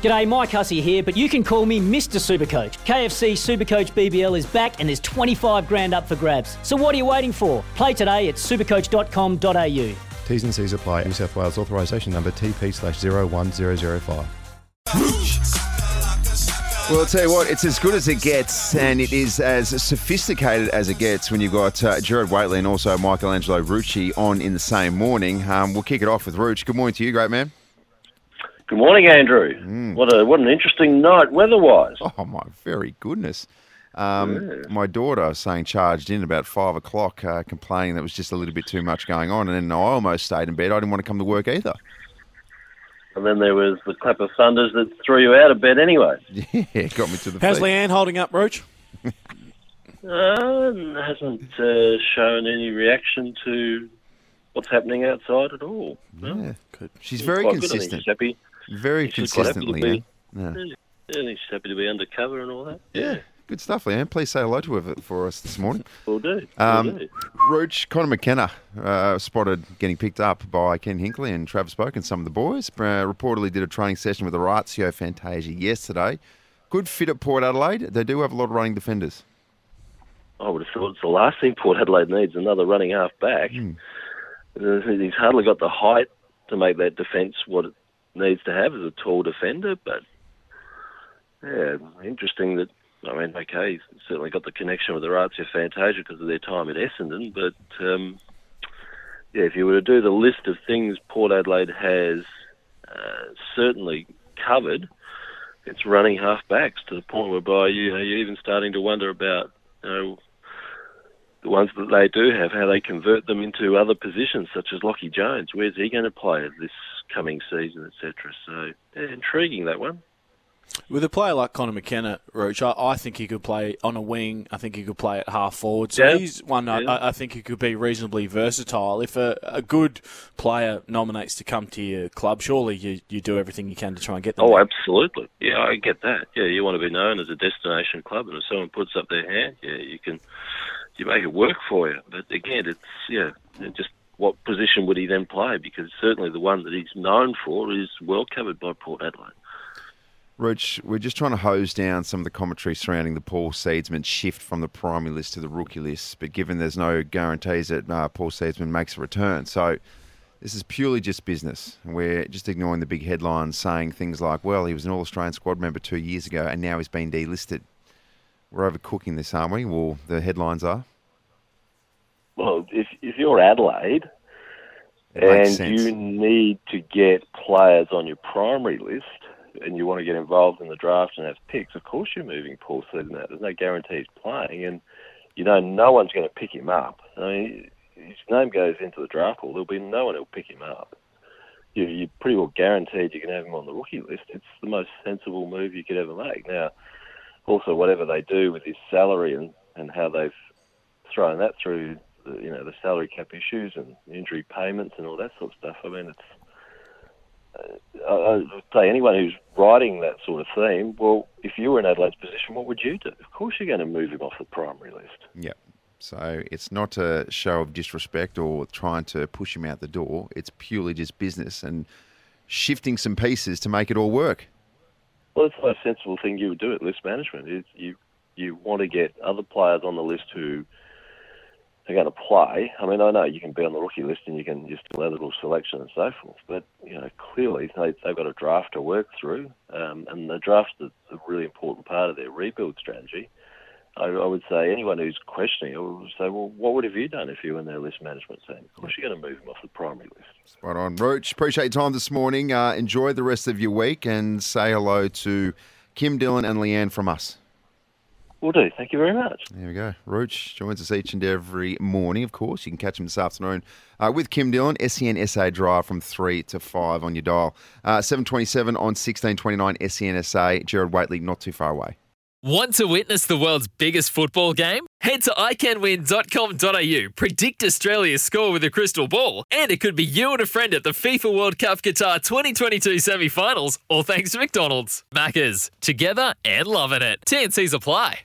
G'day, Mike Hussey here, but you can call me Mr. Supercoach. KFC Supercoach BBL is back and there's 25 grand up for grabs. So what are you waiting for? Play today at supercoach.com.au. T's and C's apply. New South Wales authorisation number TP slash 01005. Well, I'll tell you what, it's as good as it gets, and it is as sophisticated as it gets when you've got uh, Gerard Whateley and also Michelangelo Rucci on in the same morning. Um, we'll kick it off with Rucci. Good morning to you, great man. Good morning, Andrew. Mm. What a what an interesting night weather-wise. Oh, my very goodness. Um, My daughter was saying charged in about five o'clock, uh, complaining that was just a little bit too much going on, and then I almost stayed in bed. I didn't want to come to work either. And then there was the clap of thunders that threw you out of bed anyway. Yeah, got me to the How's feet. Leanne holding up, Roach? Uh, hasn't uh, shown any reaction to what's happening outside at all. No? Yeah. Good. She's very Quite good. I think consistent. she's happy. Very She's quite happy to consistently. be- Yeah. Yeah, think happy to be undercover and all that. yeah. Good stuff, Leanne. Please say hello to her for us this morning. Will do. Will Um, do. Roach, Connor McKenna uh, spotted getting picked up by Ken Hinkley and Travis Boak and some of the boys. Uh, reportedly did a training session with the Orazio Fantasia yesterday. Good fit at Port Adelaide. They do have a lot of running defenders. I would have thought it's the last thing Port Adelaide needs, another running half back. Uh, He's hardly got the height to make that defence what it needs to have as a tall defender, but yeah, interesting that, I mean, okay, he's certainly got the connection with the Orazio Fantasia because of their time at Essendon, but um, yeah, if you were to do the list of things Port Adelaide has uh, certainly covered, it's running half backs to the point whereby you know, you're even starting to wonder about you know, the ones that they do have, how they convert them into other positions, such as Lachie Jones. Where's he going to play this coming season, etc. So yeah, intriguing that one. With a player like Connor McKenna, Roach, I, I think he could play on a wing. I think he could play at half forward. So Yeah. he's one Yeah. I, I think he could be reasonably versatile. If a, a good player nominates to come to your club, surely you, you do everything you can to try and get them. Oh, there. absolutely. Yeah, I get that. Yeah, you want to be known as a destination club, and if someone puts up their hand, yeah, you can you make it work for you. But again, it's yeah, just what position would he then play? Because certainly the one that he's known for is well covered by Port Adelaide. Roach, we're just trying to hose down some of the commentary surrounding the Paul Seedsman shift from the primary list to the rookie list. But given there's no guarantees that uh, Paul Seedsman makes a return, so this is purely just business. We're just ignoring the big headlines saying things like, well, he was an All Australian squad member two years ago and now he's been delisted. We're overcooking this, aren't we? Well, the headlines are. Well, if if you're Adelaide and you need to get players on your primary list and you want to get involved in the draft and have picks, of course you're moving Paul out. There's no guarantee he's playing, and you know no one's going to pick him up. I mean, his name goes into the draft pool. There'll be no one who'll pick him up. You're pretty well guaranteed you can have him on the rookie list. It's the most sensible move you could ever make. Now, also whatever they do with his salary and, and how they've thrown that through the, you know the salary cap issues and injury payments and all that sort of stuff. I mean, it's uh, I I would say anyone who's writing that sort of theme. Well, if you were in Adelaide's position, what would you do? Of course, you're going to move him off the primary list. Yeah. So it's not a show of disrespect or trying to push him out the door. It's purely just business and shifting some pieces to make it all work. Well, it's the most sensible thing you would do at list management. Is you you want to get other players on the list who are going to play. I mean, I know you can be on the rookie list and you can just do eligible selection and so forth, but you know clearly they, they've got a draft to work through, um, and the draft's a, a really important part of their rebuild strategy. I, I would say anyone who's questioning it would say, well, what would have you done if you were in their list management team? Of course, you're going to move them off the primary list. Spot on. Roach, appreciate your time this morning. Uh, enjoy the rest of your week and say hello to Kym Dillon and Leanne from us. Will do. Thank you very much. There we go. Roach joins us each and every morning, of course. You can catch him this afternoon uh, with Kym Dillon, SEN SA Drive from 3 to 5 on your dial. Uh, 727 on 1629 SENSA. Gerard Whateley, not too far away. Want to witness the world's biggest football game? Head to iCanWin.com.au, predict Australia's score with a crystal ball, and it could be you and a friend at the FIFA World Cup Qatar 2022 semi finals, all thanks to McDonald's. Maccas, together and loving it. TNCs apply.